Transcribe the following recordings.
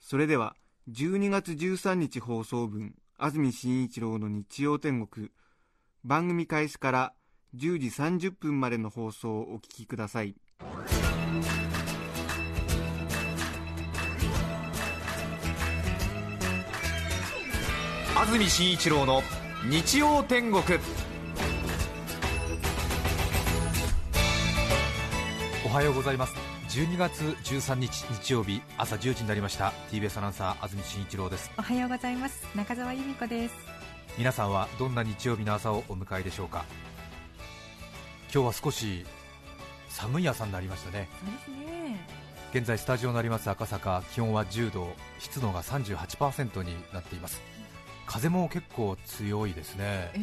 それでは12月13日放送分安住紳一郎の日曜天国番組開始から10時30分までの放送をお聞きください。安住紳一郎の日曜天国。おはようございます。12月13日日曜日朝10時になりました。TBS アナウンサー安住紳一郎です。おはようございます。中澤由美子です。皆さんはどんな日曜日の朝をお迎えでしょうか？今日は少し寒い朝になりましたね。そうですね。現在スタジオのあります赤坂。気温は10度湿度が38%になっています。風も結構強いですね。え。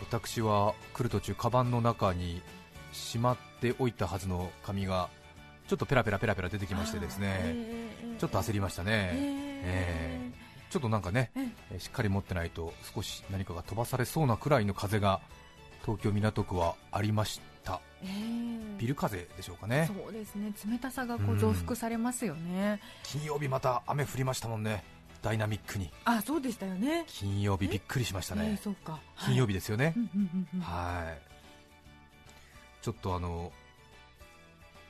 私は来る途中カバンの中にしまっておいたはずの紙がちょっとペラペラペラペラ出てきましてですね、ちょっと焦りましたね、えー。ちょっとなんかね、しっかり持ってないと少し何かが飛ばされそうなくらいの風が東京港区はありました。ええビル風でしょうかね。そうですね。冷たさがこううん増幅されますよね、金曜日また雨降りましたもんね。ダイナミックに。あそうでしたよね。金曜日びっくりしましたええねそうか。金曜日日ですよね、はい。ちょっとあの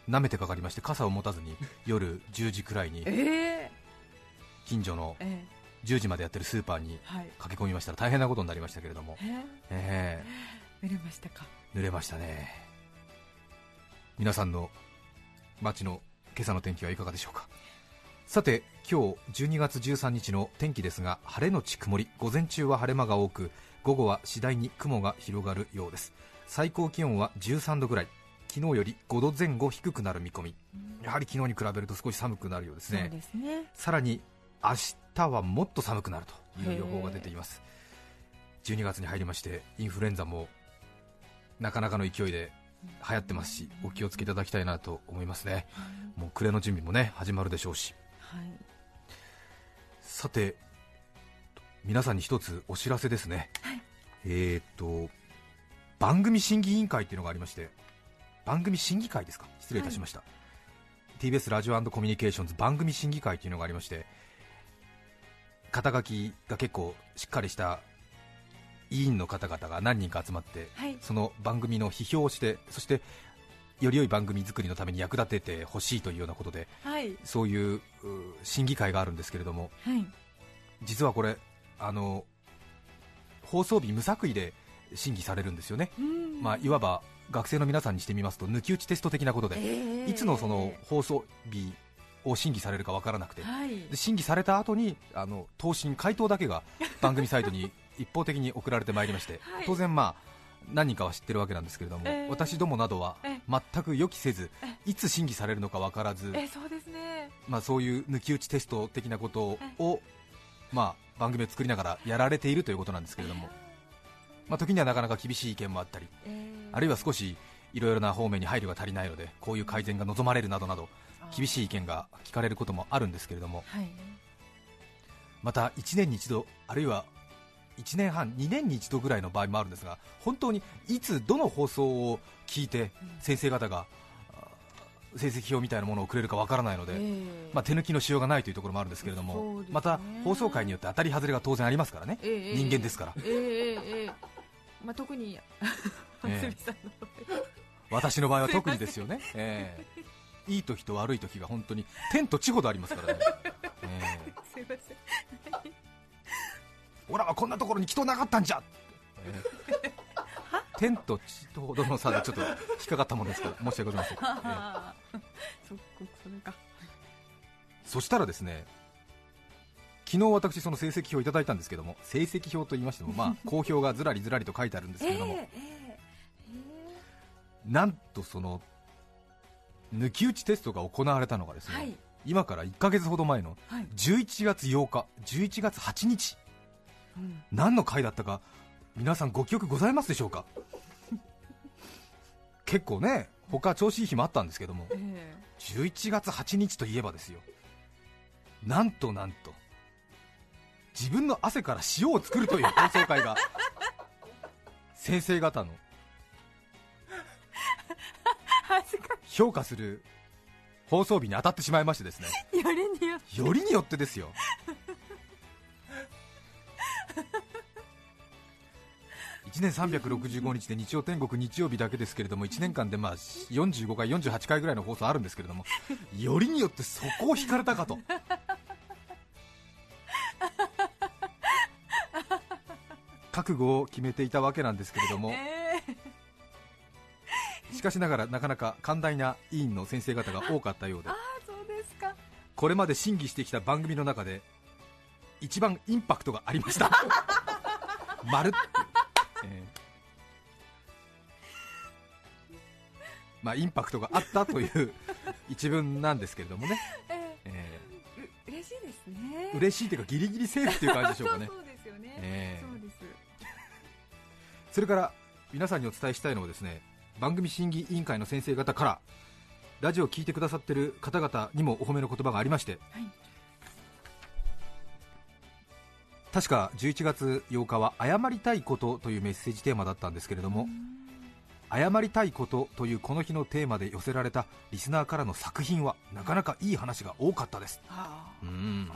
舐めてかかりまして傘を持たずに夜10時くらいにええ近所のえ10時までやってるスーパーに駆け込みました。ら大変なことになりましたけれども、えええ濡れましたか。ー濡れましたね。皆さんの街の今朝の天気はいかがでしょうか。さて今日12月13日の天気ですが晴れのち曇り。午前中は晴れ間が多く午後は次第に雲が広がるようです。最高気温は13度ぐらい昨日より5度前後低くなる見込み。やはり昨日に比べると少し寒くなるようですね。すね。さらに明日はもっと寒くなるという予報が出ています。12月に入りましてインフルエンザもなかなかの勢いで流行ってますしお気をつけいただきたいなと思いますね。もう暮れの準備もね始まるでしょうし。はい。さて皆さんに一つお知らせですね、えーっと番組審議委員会っていうのがありまして番組審議会ですか？失礼いたしました、TBS ラジオコミュニケーションズ番組審議会というのがありまして肩書きが結構しっかりした委員の方々が何人か集まって、はい。その番組の批評をしてそしてより良い番組作りのために役立ててほしいというようなことではい。そういうう審議会があるんですけれどもはい。実はこれあの放送日無作為で審議されるんですよね、うん。まあ、いわば学生の皆さんにしてみますと抜き打ちテスト的なことで、ええいつのその放送日を審議されるかわからなくて、はい。で審議された後にあの答申、回答だけが番組サイトに 一方的に送られてまいりまして、はい。当然、まあ何人かは知ってるわけなんですけれども、えー。私どもなどはえ全く予期せずえ、いつ審議されるのか分からず、えそうですね。まあ、そういう抜き打ちテスト的なことを、まあ、番組を作りながらやられているということなんですけれども、まあ、時にはなかなか厳しい意見もあったり、ええあるいは少しいろいろな方面に配慮が足りないので、こういう改善が望まれるなどなど、厳しい意見が聞かれることもあるんですけれども、はい。また1年に一度、あるいは1年半、2年に一度ぐらいの場合もあるんですが、本当にいつ、どの放送を聞いて、先生方があ成績表みたいなものをくれるかわからないので、ええ。まあ、手抜きのしようがないというところもあるんですけれども、また放送回によって当たり外れが当然ありますからね、ええ。人間ですから、ええええええまあ、特に、ええ。すみさんの私の場合は特にですよね、ええ。いい時と悪い時が本当に天と地ほどありますからね、ええ。すいませんオラはこんなところに来となかったんじゃ、ええ。天と地ほどの差でちょっと引っかかったものですから、申し訳ございません。ええ。ああそそれか。そしたらですね昨日私、その成績表をいただいたんですけども、成績表と言いましても、まあ、公表がずらりずらりと書いてあるんですけれども、ええなんとその抜き打ちテストが行われたのがですね、はい。今から1ヶ月ほど前のはい。11月8日11月8日。うん。何の回だったか皆さんご記憶ございますでしょうか？結構ね他調子いい日もあったんですけどもえ11月8日といえばですよ。なんとなんと自分の汗から塩を作るという放送会が。先生方の。評価する放送日に当たってしまいましてですね。よりによって。よりによってですよ。1年365日で日曜天国日曜日だけですけれども1年間でまあ45回48回ぐらいの放送あるんですけれどもよりによってそこを引かれたかと覚悟を決めていたわけなんですけれども。え しかしながらなかなか寛大な委員の先生方が多かったようで。あそうですか。これまで審議してきた番組の中で一番インパクトがありました。丸っ、えー。まあインパクトがあったという一文なんですけれどもね、えええう嬉しいですね。ー嬉しいというかギリギリセーフっていう感じでしょうかね。そうそうそれから皆さんにお伝えしたいのはですね番組審議委員会の先生方からラジオを聞いてくださってる方々にもお褒めの言葉がありまして、はい。確か11月8日は謝りたいことというメッセージテーマだったんですけれども、謝りたいことというこの日のテーマで寄せられたリスナーからの作品はなかなかいい話が多かったです。あうん。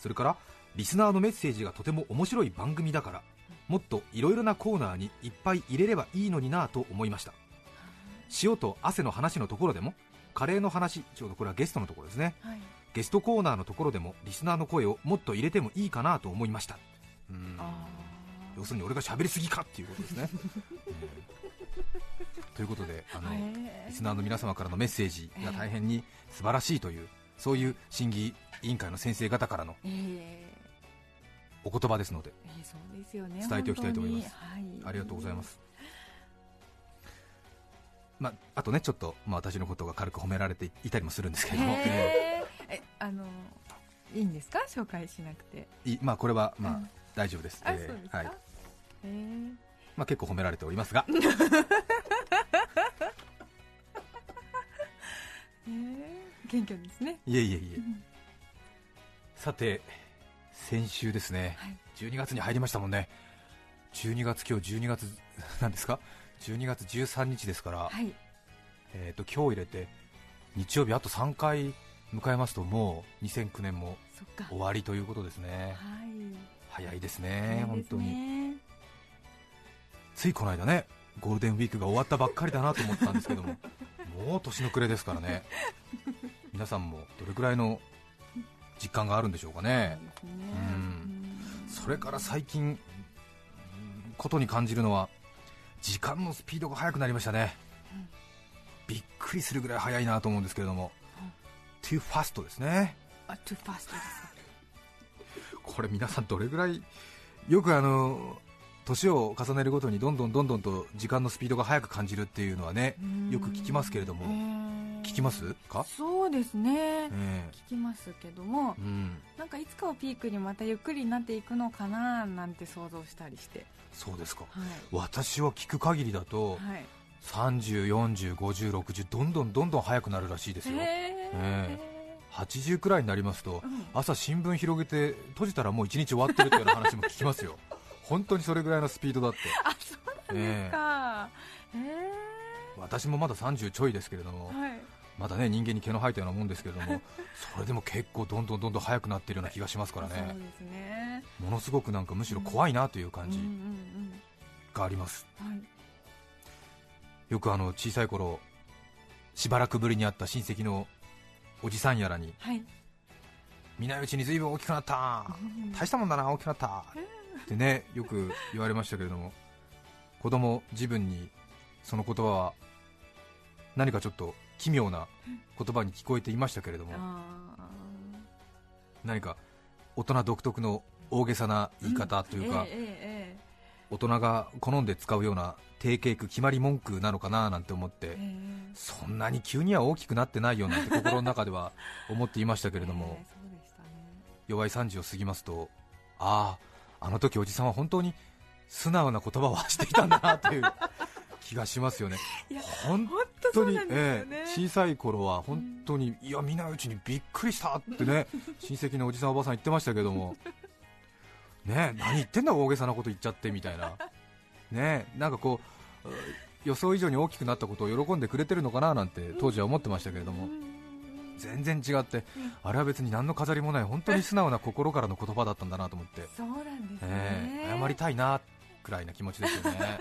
それからリスナーのメッセージがとても面白い番組だからもっといろいろなコーナーにいっぱい入れればいいのになぁと思いました。塩と汗の話のところでもカレーの話ちょうどこれはゲストのところですね。はい。ゲストコーナーのところでもリスナーの声をもっと入れてもいいかなと思いました。うん。あ要するに俺が喋りすぎかっていうことですね、え ーということであの、リスナーの皆様からのメッセージが大変に素晴らしいというそういう審議委員会の先生方からのええお言葉ですのでええそうですよね。伝えておきたいと思います。はい、ありがとうございます、まあ、あとねちょっと、まあ、私のことが軽く褒められていたりもするんですけれど。も、へええあのいいんですか？紹介しなくて。いいまあ、これは、まあうん。大丈夫です、あ、えーはい。へえまあ、結構褒められておりますが。へえ謙虚ですね。いえいえいえ。うんさて先週ですね、はい。12月に入りましたもんね。12月今日12月 なんですか？12月13日ですから、はい。えー、と今日入れて日曜日あと3回迎えますともう2009年も終わりということですね。はい。早いですね本当に。についこの間ねゴールデンウィークが終わったばっかりだなと思ったんですけども もう年の暮れですからね。皆さんもどれくらいの実感があるんでしょうかね。ねそれから最近うんことに感じるのは時間のスピードが速くなりましたね、うんびっくりするぐらい速いなと思うんですけれども、うん too fast ですね。あ too fast です これ皆さんどれぐらいよくあの年を重ねるごとにどんどんどんどんと時間のスピードが速く感じるっていうのはねよく聞きますけれども。聞きますか、そうですね。え聞きますけどもえうん、なんかいつかをピークにまたゆっくりになっていくのかななんて想像したりして。そうですか。は私は聞く限りだとい、はい、30、40、50、60どんどんどんどん速くなるらしいですよ、へえ。80くらいになりますとうん。朝新聞広げて閉じたらもう一日終わってるっていうような話も聞きますよ。本当にそれぐらいのスピードだって。あそうなんですか。へ私もまだ30ちょいですけれども、えはいまだね人間に毛の生えたようなもんですけれども それでも結構どんどんどんどん速くなっているような気がしますからそうねですね。ものすごくなんかむしろ怖いなという感じがあります。よくあの小さい頃しばらくぶりに会った親戚のおじさんやらにはい見ないうちに随分大きくなったうん大したもんだな大きくなったってねよく言われましたけれども子供自分にその言葉は何かちょっと奇妙な言葉に聞こえていましたけれども。あ何か大人独特の大げさな言い方というか、大人が好んで使うような定型句決まり文句なのかななんて思って、ええ。そんなに急には大きくなってないよなんて心の中では 思っていましたけれども、弱い3時を過ぎますとあああの時おじさんは本当に素直な言葉を発していたんだなという気がしますよね。本本当にええ小さい頃は本当に、いや見ないうちにびっくりしたってね 親戚のおじさんおばさん言ってましたけども。ねえ何言ってんだ大げさなこと言っちゃってみたいな。ねえなんかこうう予想以上に大きくなったことを喜んでくれてるのかななんて当時は思ってましたけれども。全然違ってあれは別に何の飾りもない本当に素直な心からの言葉だったんだなと思って、そうなんですね、ええ謝りたいなくらいな気持ちですよね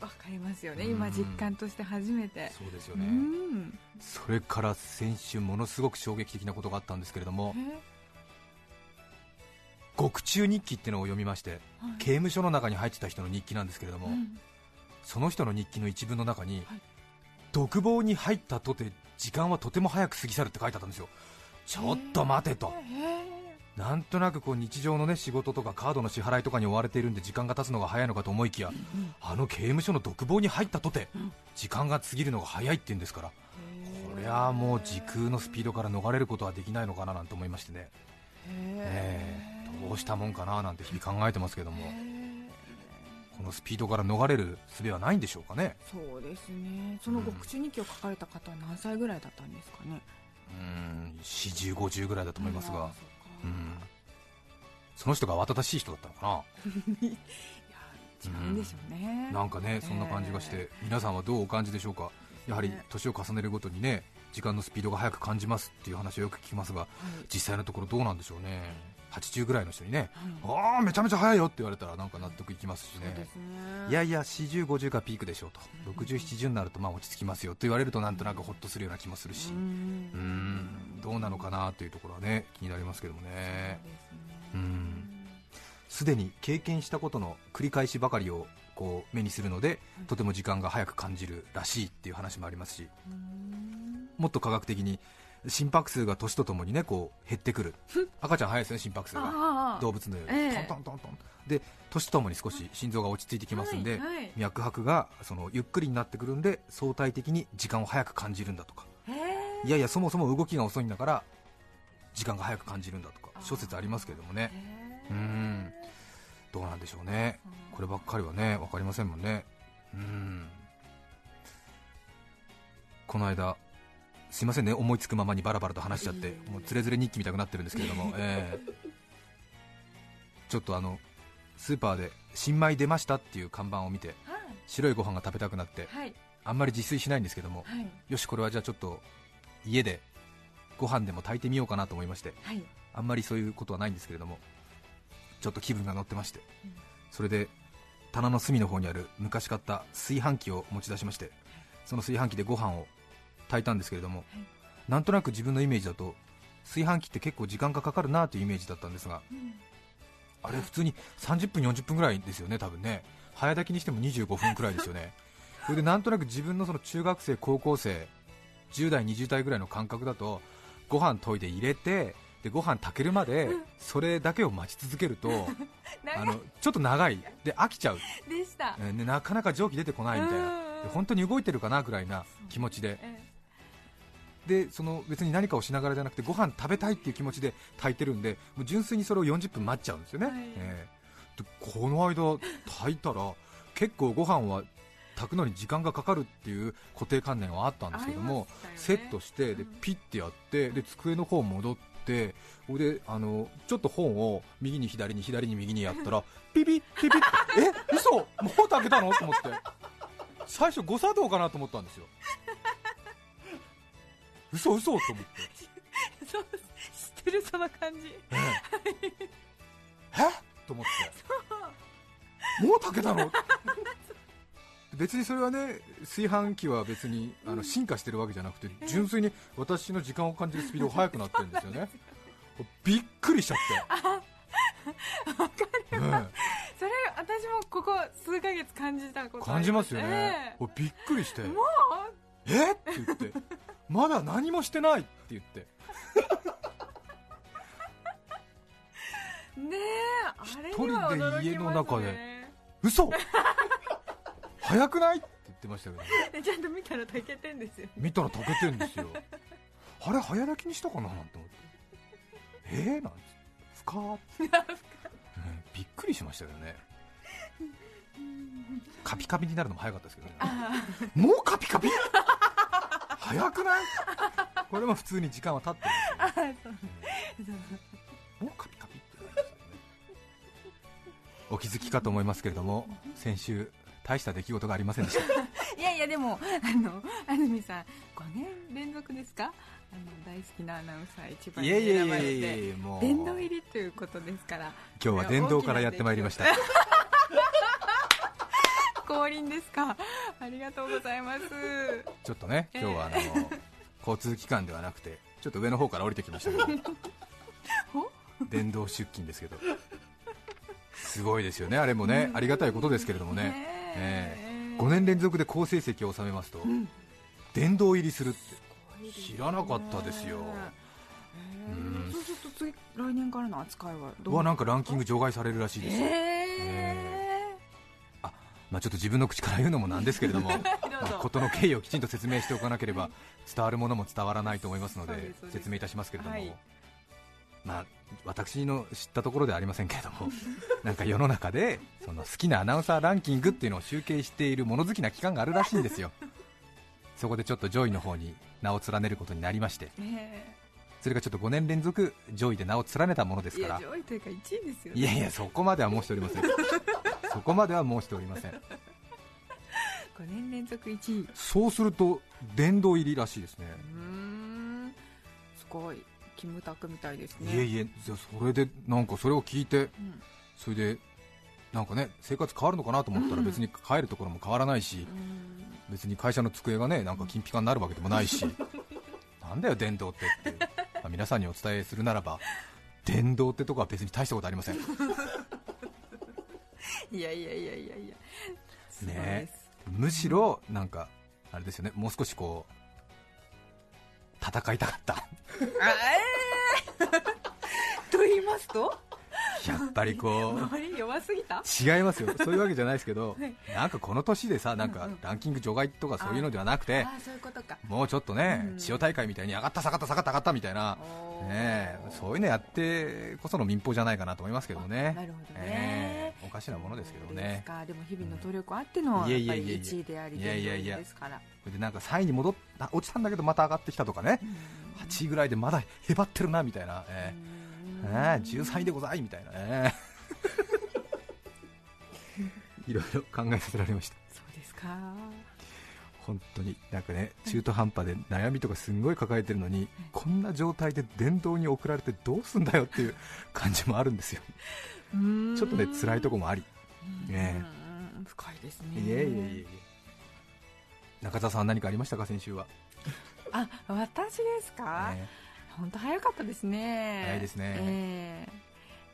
わかりますよね。うん。今実感として初めて。うそうですよね、ん。それから先週ものすごく衝撃的なことがあったんですけれどもえ？獄中日記っていうのを読みましてはい。刑務所の中に入ってた人の日記なんですけれども、うん。その人の日記の一文の中に、はい。独房に入ったとて時間はとても早く過ぎ去るって書いてあったんですよ。ちょっと待てと、えなんとなくこう日常の、ね、仕事とかカードの支払いとかに追われているんで時間が経つのが早いのかと思いきや、あの刑務所の独房に入ったとて、うん時間が過ぎるのが早いって言うんですから、えこれはもう時空のスピードから逃れることはできないのかななんて思いましてね、えへえどうしたもんかななんて日々考えてますけども、このスピードから逃れる術はないんでしょうかね。そうですね。その獄中日記を書かれた方は何歳ぐらいだったんですかね。うーん40、50ぐらいだと思いますが。うかうん、その人が慌ただしい人だったのか いや違うんでしょうね、な、なんかね、そんな感じがして、皆さんはどうお感じでしょうか、やはり年を重ねるごとにね、時間のスピードが速く感じますっていう話をよく聞きますが、はい。実際のところどうなんでしょうね、80ぐらいの人にね、はい。ああ、めちゃめちゃ速いよって言われたら、なんか納得いきますしね。ね。いやいや、40、50がピークでしょうと、60、70になるとまあ落ち着きますよと言われると、なんとなくほっとするような気もするし、ううん。ーん、どうなのかなというところはね、気になりますけどもね。そうですね。に経験したことの繰り返しばかりをこう目にするので、とても時間が早く感じるらしいっていう話もありますし、うん。もっと科学的に心拍数が年とともにねこう減ってくる、赤ちゃん早いですね、心拍数が。動物のように、ええ。トントントントン。で年とともに少し心臓が落ち着いてきますんで、はいはい。脈拍がそのゆっくりになってくるんで相対的に時間を早く感じるんだとか、いやいや、そもそも動きが遅いんだから時間が早く感じるんだとか諸説ありますけれどもね。どうなんでしょうね、こればっかりはね分かりませんもんね。うん。この間、すいませんね、思いつくままにバラバラと話しちゃって もうつれづれ日記みたくなってるんですけれども、ええ。ちょっとあのスーパーで新米出ましたっていう看板を見て、白いご飯が食べたくなって、はい。あんまり自炊しないんですけども、はい。よし、これはじゃあちょっと家でご飯でも炊いてみようかなと思いまして、はい。あんまりそういうことはないんですけれども、ちょっと気分が乗ってましてうん、それで棚の隅の方にある昔買った炊飯器を持ち出しまして、その炊飯器でご飯を炊いたんですけれども、なんとなく自分のイメージだと、炊飯器って結構時間がかかるなというイメージだったんですが、うん。あれ、普通に30分、40分ぐらいですよね、多分ね、早炊きにしても25分くらいですよね、それでなんとなく自分のその中学生、高校生、10代、20代ぐらいの感覚だと、ご飯研いで入れて、でご飯炊けるまでそれだけを待ち続けると、あのちょっと長い、で飽きちゃう、でした。えーねなかなか蒸気出てこないみたいな、で本当に動いてるかなぐらいな気持ちで、えでその別に何かをしながらじゃなくてご飯食べたいっていう気持ちで炊いてるんでもう純粋にそれを40分待っちゃうんですよね、はい。えーでこの間炊いたら結構ご飯は炊くのに時間がかかるっていう固定観念はあったんですけども、セットしてでピッてやってで机の方戻ってであのちょっと本を右に左に左に右にやったら ピピッピピッってえ嘘もう炊けたの？と思って。最初誤作動かなと思ったんですよ嘘嘘と思って。そう知ってるその感じ。ええ。え？と思って。もう炊けたの別にそれはね炊飯器は別にあの進化してるわけじゃなくて純粋に私の時間を感じるスピードが速くなってるんですよね。びっくりしちゃって、えそれ私もここ数ヶ月感じたこえと感じますよね、えびっくりして。えもえ？って言ってまだ何もしてないって言って。うねえ一人で家の中で。ね。嘘！早くない？って言ってましたけど、でちゃんと見たら炊けてんですよ見たら炊けてんですよ。あれ早炊きにしたかな？なんて思って。えー、なんて。深ーって、ねびっくりしましたけどね。カピカピになるのも早かったですけどね。もうカピカピ？早くない？これも普通に時間は経ってるんですよ、もうカピカピって。なりましたよねお気づきかと思いますけれども先週大した出来事がありませんでした。いやいやでもあの安住さん5年連続ですか？あの大好きなアナウンサー一番に選ばれて殿堂入りということですから。今日は電動からやってまいりました降臨ですか？ありがとうございます。ちょっとね今日はあの、交通機関ではなくてちょっと上の方から降りてきましたけど。電動出勤ですけど。すごいですよね。あれもね、ありがたいことですけれどもね。え。え5年連続で好成績を収めますと、殿堂入りするって知らなかったですよ。そうすると次来年からの扱いはどはなんかランキング除外されるらしいです、えまあ、ちょっと自分の口から言うのもなんですけれども 事の経緯をきちんと説明しておかなければ伝わるものも伝わらないと思いますので説明いたしますけれども、はいまあ、私の知ったところではありませんけれども なんか世の中でその好きなアナウンサーランキングっていうのを集計している物好きな機関があるらしいんですよ。そこでちょっと上位の方に名を連ねることになりまして。ねそれがちょっと5年連続上位で名を連ねたものですから。上位というか1位ですよね。いやいやそこまでは申しておりません そこまでは申しておりません。5年連続1位。うそうすると殿堂入りらしいですね。ーん。すごいキムタクみたいですね。いえいえじゃあそれでなんかそれを聞いてうんそれでなんかね生活変わるのかなと思ったら別に帰るところも変わらないしうん。別に会社の机がねなんか金ピカになるわけでもないしなんだよ電動ってっていう、まあ皆さんにお伝えするならば電動ってとこは別に大したことありません。ねいやいやいやいやいや。すごいでえ。すむしろなんかあれですよね。もう少しこう戦いたかった。と言いますと？やっぱりこう周り弱すぎた？違いますよ、そういうわけじゃないですけど はい、なんかこの年でさ、なんかランキング除外とかそういうのではなくて、ああそういうことか。もうちょっとねう、ん。千代大会みたいに上がった、下がった、下がった、上がったみたいな、ねえ、そういうのやってこその民放じゃないかなと思いますけどね、なるほどね。ええおかしなものですけどね、か。でも日々の努力あってのいやっぱりやいやいやいや。1位でありいやいやいや。ですから。でなんか3位に戻った落ちたんだけど、また上がってきたとかね、8位ぐらいでまだへばってるなみたいな、ええええ13位でございみたいな。ね、いろいろ考えさせられました。そうですか。本当になんかね中途半端で悩みとかすんごい抱えてるのに、こんな状態で電動に送られてどうすんだよっていう感じもあるんですよ、ちょっとね辛いとこもあり、ねうん。深いですね。いえいえいえ。中澤さん、何かありましたか、先週は？あ私ですか、ね。本当早かったですね。早いですね。ええ。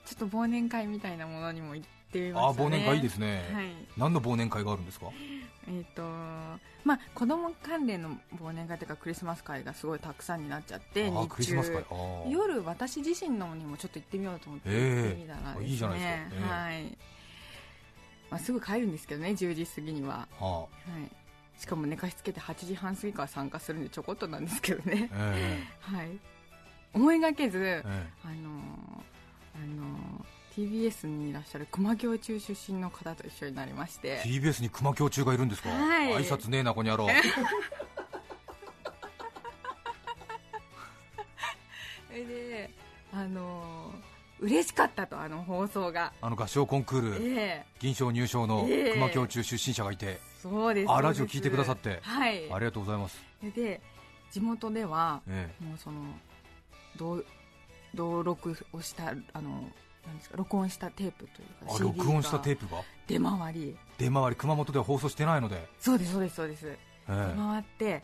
ちょっと忘年会みたいなものにも行ってみまあしたね。忘年会いいですね、はい。何の忘年会があるんですか、えっ、とまあ子供関連の忘年会というかクリスマス会がすごいたくさんになっちゃって日中。夜私自身のにもちょっと行ってみようと思ってええ行ってみたらですね、いいじゃないですか。ええはい、まあ、すぐ帰るんですけどね10時過ぎには、はあはい、しかも寝かしつけて8時半過ぎから参加するんでちょこっとなんですけどね。え はい。思いがけず、ええあのーあのー TBS にいらっしゃる熊京中出身の方と一緒になりまして。え TBS に熊京中がいるんですか、はい。挨拶ねえな、こにゃろう。それであのー嬉しかったとあの放送が。あの合唱コンクール、ええ。銀賞入賞のええ。熊京中出身者がいて、そうですあそうです。ラジオ聞いてくださって。はい。ありがとうございます。で地元ではえ。もうその同同録をしたあのなんですか録音したテープというえかあ録音したテーープが？出回り。出回り、熊本では放送してないので、そうですそうですそうです。え出回って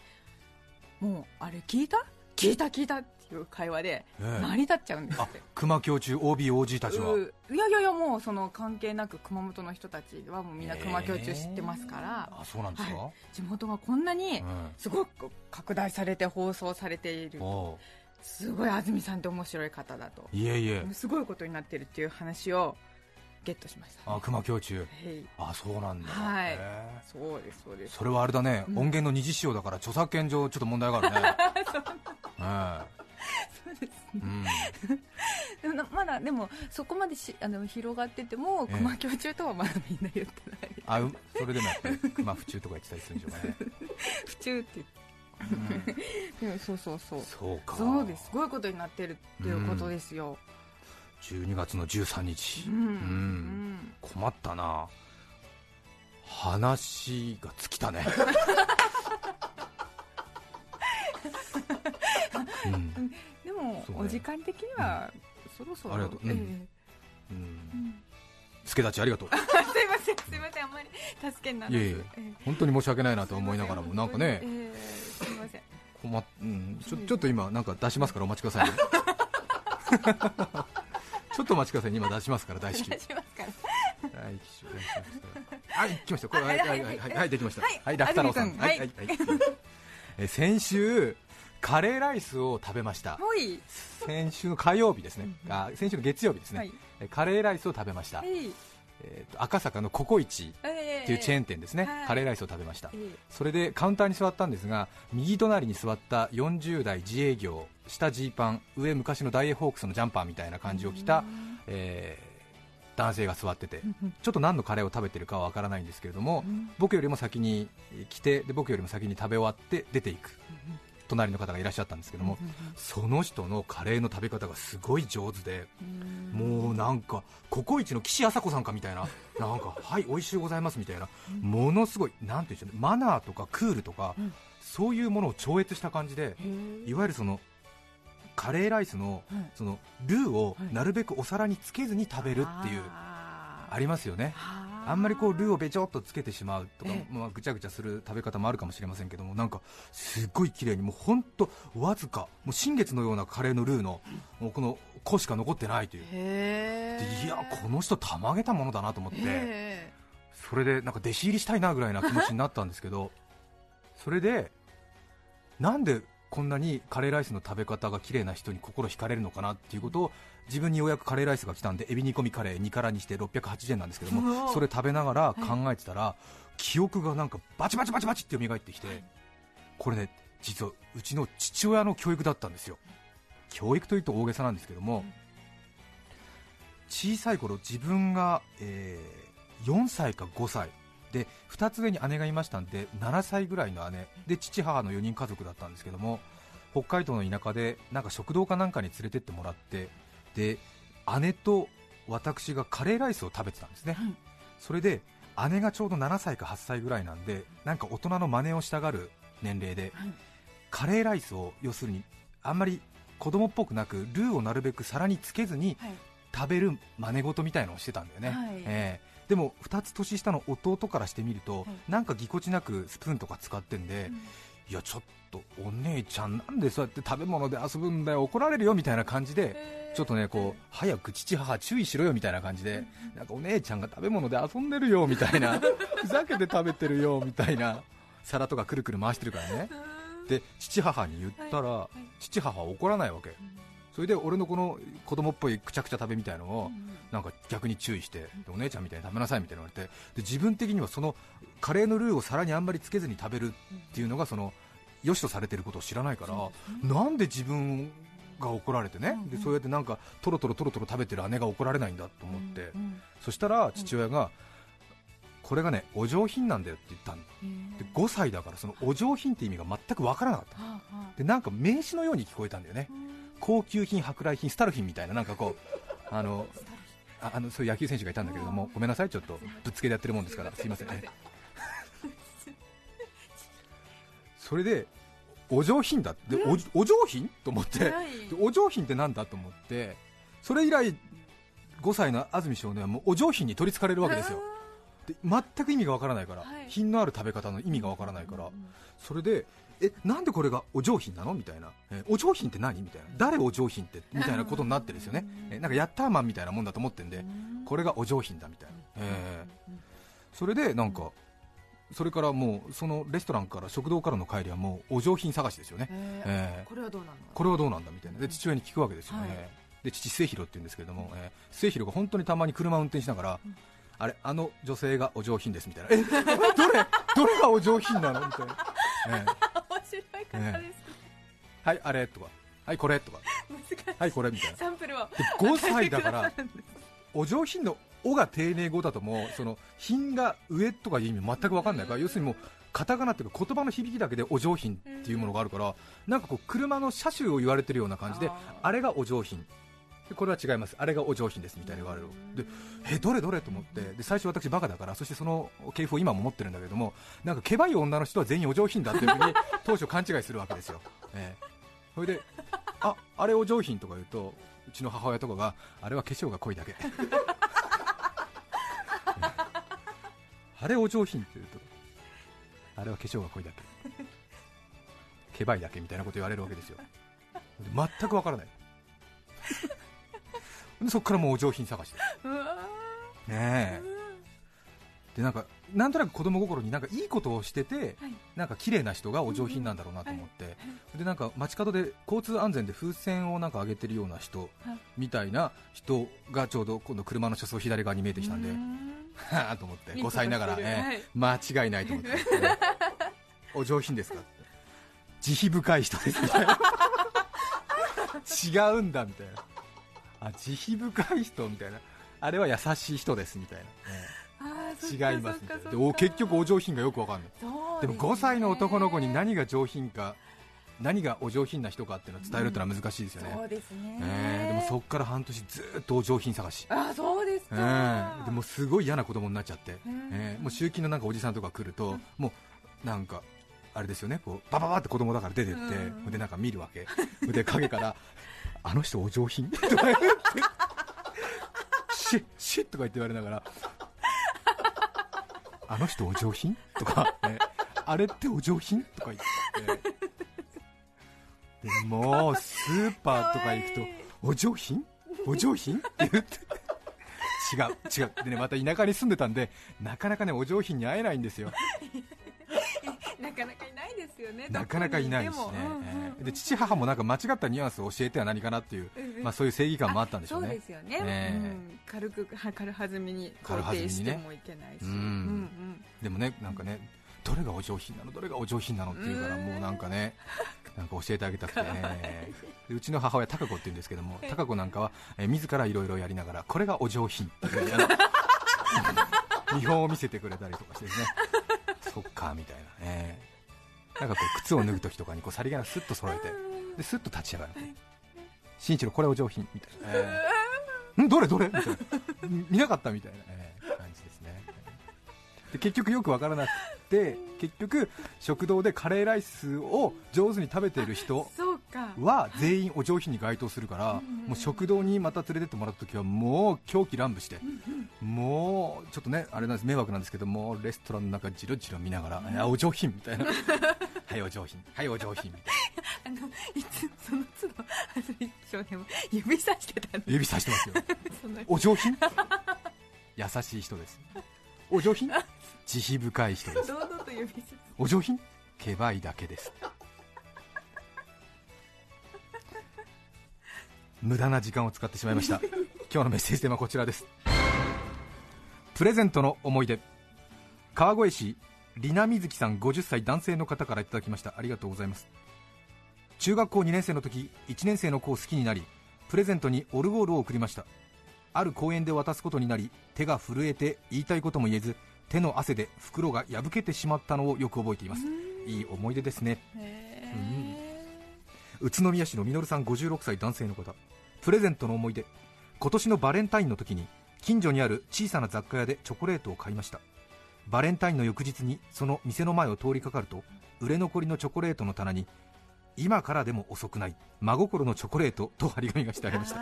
もうあれ聞いた？聞いた？聞いたっていう会話でええ。え成り立っちゃうんですあって。熊京中 OB、OG たちは、ういやいやいやもうその関係なく熊本の人たちはもうみんな熊京中知ってますから、あそうなんですか、は地元がこんなにえすごく拡大されて放送されているえおすごい安住さんって面白い方だと。ういえいえ、すごいことになってるっていう話をゲットしました、あ熊胸中はい。あそうなんだ、はい。そうですそうです。それはあれだね、うん。音源の二次使用だから著作権上ちょっと問題があるね。えそうですえうん。でもなまだでもそこまでしあの広がっててもええ。熊胸中とはまだみんな言ってない。あうそれでもやっぱり熊不中とか言ってたりするんでしょうかね、府中ってうん言って そうそうそう。そうか。そうです。すごいことになってるっていうことですよ、12月の13日、うん。うん。困ったな。話が尽きたね、うん。でも、ね。お時間的には、そろそろ。ありがとう。うん。ええ。うん。うん。助立ちありがとう。すいません。すいません。あんまり助けにならず。いえいえ。え本当に申し訳ないなと思いながらもなんかねええ。すいません困っ、うん、ちょちょっと今なんか出しますからお待ちくださいね。ちょっとお待ちくださいね。今出しますから大至急。はい、来ました。これ、はい、はい、はい、はい、はい、できました。はい。はい、楽太郎さん。はい、はい、はい。え、先週、カレーライスを食べました。先週の火曜日ですね。あ、先週の月曜日ですね。カレーライスを食べました。は。い。えっと、赤坂のココイチ。えっていうチェーン店ですね。はい。カレーライスを食べました。え。え。それでカウンターに座ったんですが、右隣に座った40代自営業、下ジーパン、上昔のダイエーホークスのジャンパーみたいな感じを着た、えー男性が座ってて、ちょっと何のカレーを食べてるかはわからないんですけれども、僕よりも先に来てで僕よりも先に食べ終わって出ていく隣の方がいらっしゃったんですけども、その人のカレーの食べ方がすごい上手で、もうなんかココイチの岸朝子さんかみたいな なんかはい美味しゅうございますみたいな、ものすごいなんていうんでしょうねマナーとかクールとか、うん。そういうものを超越した感じで、いわゆるそのカレーライスのうんそのルーをはい。なるべくお皿につけずに食べるっていう、あありますよね。あんまりこうルーをべちょっとつけてしまうとか、ええ。まあ、ぐちゃぐちゃする食べ方もあるかもしれませんけどもなんかすっごい綺麗にもう本当わずかもう新月のようなカレーのルーのもうこの粉しか残ってないという。いやこの人たまげたものだなと思ってへそれでなんか弟子入りしたいなぐらいな気持ちになったんですけどそれでなんでこんなにカレーライスの食べ方が綺麗な人に心惹かれるのかなっていうことを自分にようやくカレーライスが来たんでエビ煮込みカレー2辛にして680円なんですけどもそれ食べながら考えてたら記憶がなんかバチバチバチバチって蘇ってきてこれね実はうちの父親の教育だったんですよ。教育というと大げさなんですけども小さい頃自分が、えー4歳か5歳。で2つ上に姉がいましたんで7歳ぐらいの姉。で父母の4人家族だったんですけども北海道の田舎でなんか食堂かなんかに連れてってもらってで姉と私がカレーライスを食べてたんですね、はい。それで姉がちょうど7歳か8歳ぐらいなんでなんか大人の真似をしたがる年齢で、はい。カレーライスを要するにあんまり子供っぽくなくルーをなるべく皿につけずにはい。食べる真似事みたいのをしてたんだよね、はい。ええ。でも2つ年下の弟からしてみると、はい。なんかぎこちなくスプーンとか使ってんで、いやちょっとお姉ちゃんなんでそうやって食べ物で遊ぶんだよ怒られるよみたいな感じでちょっとねこう早く父母注意しろよみたいな感じでなんかお姉ちゃんが食べ物で遊んでるよみたいな ふざけて食べてるよみたいな皿とかくるくる回してるからね。で父母に言ったら、父母は怒らないわけ。それで俺のこの子供っぽいくちゃくちゃ食べみたいのをなんか逆に注意してでお姉ちゃんみたいに食べなさいみたいな言われてで自分的にはそのカレーのルーを皿にあんまりつけずに食べるっていうのがその良しとされてることを知らないから、なんで自分が怒られてね、うんうん。でそうやってなんかトロトロトロトロ食べてる姉が怒られないんだと思って、そしたら父親が、これがねお上品なんだよって言ったんだで5歳だからそのお上品って意味が全く分からなかった。でなんか名詞のように聞こえたんだよね。高級品舶来品スタル品みたいななんかこう あのああのそういう野球選手がいたんだけれどもごめんなさいちょっとぶっつけでやってるもんですから。すいません。ね それでお上品だって。でおお上品？と思って。でお上品ってなんだと思って。それ以来5歳の安住少年はもうお上品に取りつかれるわけですよ。で全く意味がわからないから、はい。品のある食べ方の意味がわからないから、それでえなんでこれがお上品なの？みたいな、えお上品って何？みたいな。誰お上品って？みたいなことになってるんですよね、えなんかヤッターマンみたいなもんだと思ってんで、これがお上品だみたいな、えー。それでなんかそれからもうそのレストランから食堂からの帰りはもうお上品探しですよね、えーこれはどうなのこれはどうなんだみたいな。で父親に聞くわけですよね、はい。で父末広って言うんですけれども、えー末広が本当にたまに車を運転しながら、あれあの女性がお上品ですみたいな。えどれどれがお上品なのみたいな、えー面白い方です、はいあれとか。はいこれとか。はいこれみたいな。サンプルをで5歳だからお上品の「お」が丁寧語だともうその品が上とかいう意味全く分かんないから要するにもうカタカナっていうか言葉の響きだけでお上品っていうものがあるからなんかこう車の車種を言われてるような感じであれがお上品。でこれは違います。あれがお上品ですみたいに言われる。でえどれどれと思ってで最初私バカだからそしてその系譜を今も持ってるんだけどもなんかけばい女の人は全員お上品だっていうふうに 当初勘違いするわけですよ、ええ。それでああれお上品とか言うとうちの母親とかがあれは化粧が濃いだけあれお上品って言うとあれは化粧が濃いだけ けばいだけみたいなこと言われるわけですよ。で全くわからない。でそこからもうお上品探してねえ。でなんかなんとなく子供心になんかいいことをしてて、はい。なんか綺麗な人がお上品なんだろうなと思って、でなんか街角で交通安全で風船をなんか上げてるような人はいみたいな人がちょうど今度車の車窓左側に見えてきたんで、うはあと思っていいこと5歳ながら、してるええ間違いないと思って、お上品ですかって。慈悲深い人です。みたいな。違うんだみたいなあ慈悲深い人みたいな。あれは優しい人ですみたいな、えあーそっえか違いますみたいな。でお結局お上品がよくわかんない。ですもね5歳の男の子に何が上品か何がお上品な人かっていうのを伝えるってのは難しいですよね、そうですね。ええ。でもそっから半年ずーっとお上品探し。あそうですえか、えでもすごい嫌な子供になっちゃって、んええもう集金のなんかおじさんとか来ると、もうなんかあれですよね。こうバババって子供だから出てって、うん。でなんか見るわけ。で影から「あの人お上品?」とか言って「シッシッ」とか言って言われながら「あの人お上品?」とか、えあれってお上品?」とか言って。でもうスーパーとか行くとお上品？お上品？って言って違う違う。でねまた田舎に住んでたんでなかなかねお上品に会えないんですよ。なかなかいないですよね。なかなかいないでも。うんうんえーで父母もなんか間違ったニュアンスを教えては何かなっていう、うんうん。まあ、そういう正義感もあったんでしょうそうねですよね、ええ。うん、軽くは軽はずみに肯定してもいけないし、うん。うん。でもねなんかねどれがお上品なの？どれがお上品なの？っていうからうんもうなんかね なんか教えてあげたくて。ねでうちの母親高子って言うんですけども高子なんかは、えー自らいろいろやりながらこれがお上品っていうねあの 見本を見せてくれたりとかしてね。そっかみたいな、えーなんかこう靴を脱ぐ時とかにこうさりげなくスッと揃えてでスッと立ち上がる。新一郎これお上品みたいな、えーんどれどれ？みたいな。見なかったみたいな、えー感じですね。で結局よくわからなくて結局食堂でカレーライスを上手に食べている人は全員お上品に該当するから、もう食堂にまた連れてってもらった時はもう狂気乱舞して、もうちょっとねあれなんです迷惑なんですけどもレストランの中じろじろ見ながら、あお上品みたいな。はいお上品。はいお上品みたい あのいつその都度少年も指さしてたんでな指さしてますよ。お上品？優しい人です。お上品？慈悲深い人です。お上品？けばいだけです。無駄な時間を使ってしまいました。今日のメッセージテーマはこちらです。プレゼントの思い出。川越市りなみずきさん50歳男性の方からいただきました。ありがとうございます。中学校2年生の時1年生の子を好きになりプレゼントにオルゴールを送りました。ある公園で渡すことになり手が震えて言いたいことも言えず手の汗で袋が破けてしまったのをよく覚えています。いい思い出ですね。へ宇都宮市のみのるさん56歳男性の方。プレゼントの思い出。今年のバレンタインの時に近所にある小さな雑貨屋でチョコレートを買いました。バレンタインの翌日にその店の前を通りかかると売れ残りのチョコレートの棚に今からでも遅くない真心のチョコレートと張り紙がしてありました。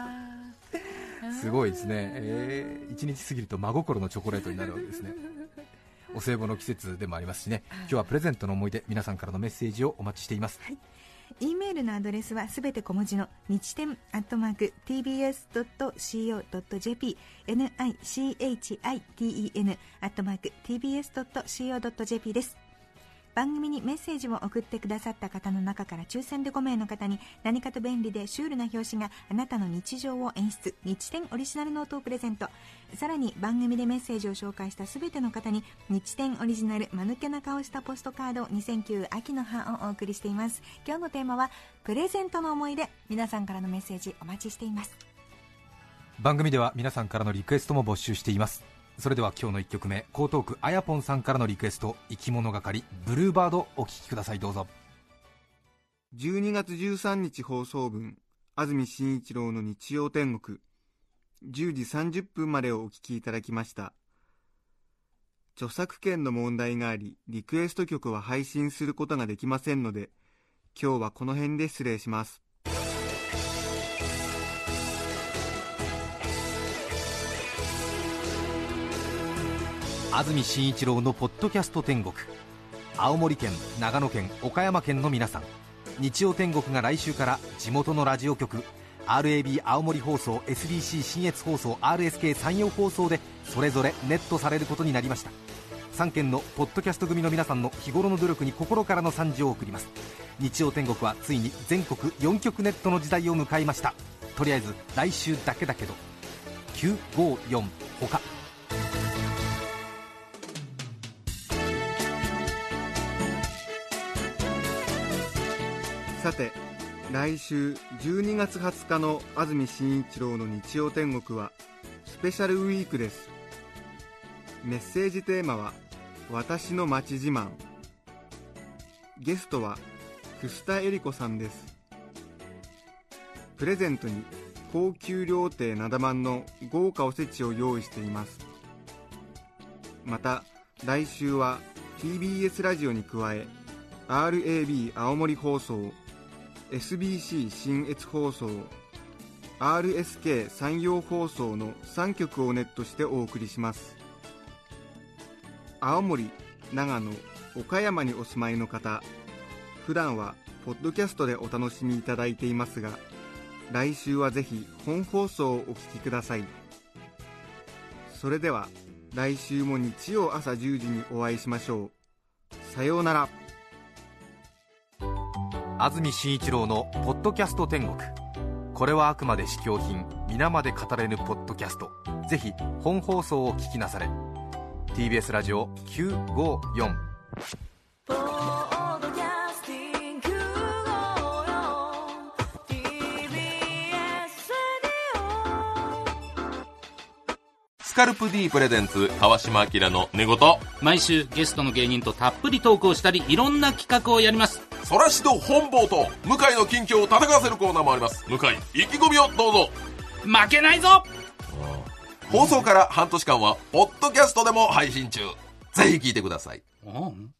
すごいですね、えー、1日過ぎると真心のチョコレートになるわけですねお歳暮の季節でもありますしね。今日はプレゼントの思い出皆さんからのメッセージをお待ちしています。E メールのアドレスはすべて小文字の日天アットマーク tbs.co.jp nichiten アットマーク tbs.co.jp です番組にメッセージを送ってくださった方の中から抽選で5名の方に何かと便利でシュールな表紙があなたの日常を演出日展オリジナルノートをプレゼント。さらに番組でメッセージを紹介した全ての方に日展オリジナル間抜けな顔したポストカード2009秋の葉をお送りしています。今日のテーマはプレゼントの思い出。皆さんからのメッセージお待ちしています。番組では皆さんからのリクエストも募集しています。それでは今日の1曲目江東区あやぽんさんからのリクエスト生き物係ブルーバードお聴きください。どうぞ。12月13日放送分安住紳一郎の日曜天国。10時30分までをお聞きいただきました。著作権の問題がありリクエスト曲は配信することができませんので今日はこの辺で失礼します。安住紳一郎のポッドキャスト天国。青森県長野県岡山県の皆さん。日曜天国が来週から地元のラジオ局 RAB 青森放送 SBC 信越放送 RSK 山陽放送でそれぞれネットされることになりました。3県のポッドキャスト組の皆さんの日頃の努力に心からの賛辞を送ります。日曜天国はついに全国4局ネットの時代を迎えました。とりあえず来週だけだけど。954他さて来週12月20日の安住紳一郎の日曜天国はスペシャルウィークです。メッセージテーマは「私の町自慢」ゲストは楠田絵理子さんです。プレゼントに高級料亭なだまんの豪華おせちを用意しています。また来週は TBS ラジオに加え RAB 青森放送 SBC 新越放送 RSK 山陽放送の3局をネットしてお送りします。青森長野岡山にお住まいの方普段はポッドキャストでお楽しみいただいていますが来週はぜひ本放送をお聞きください。それでは来週も日曜朝10時にお会いしましょう。さようなら。安住紳一郎の「ポッドキャスト天国」これはあくまで試供品皆まで語れぬポッドキャスト。ぜひ本放送を聞きなされ。TBS ラジオ954ポッドキャスティング TBS スカルプ D プレゼンツ川島明の寝言。毎週ゲストの芸人とたっぷりトークをしたりいろんな企画をやりますそらしど本坊と向井の近況を戦わせるコーナーもあります。向井意気込みをどうぞ。負けないぞ！放送から半年間はポッドキャストでも配信中。ぜひ聞いてください。うん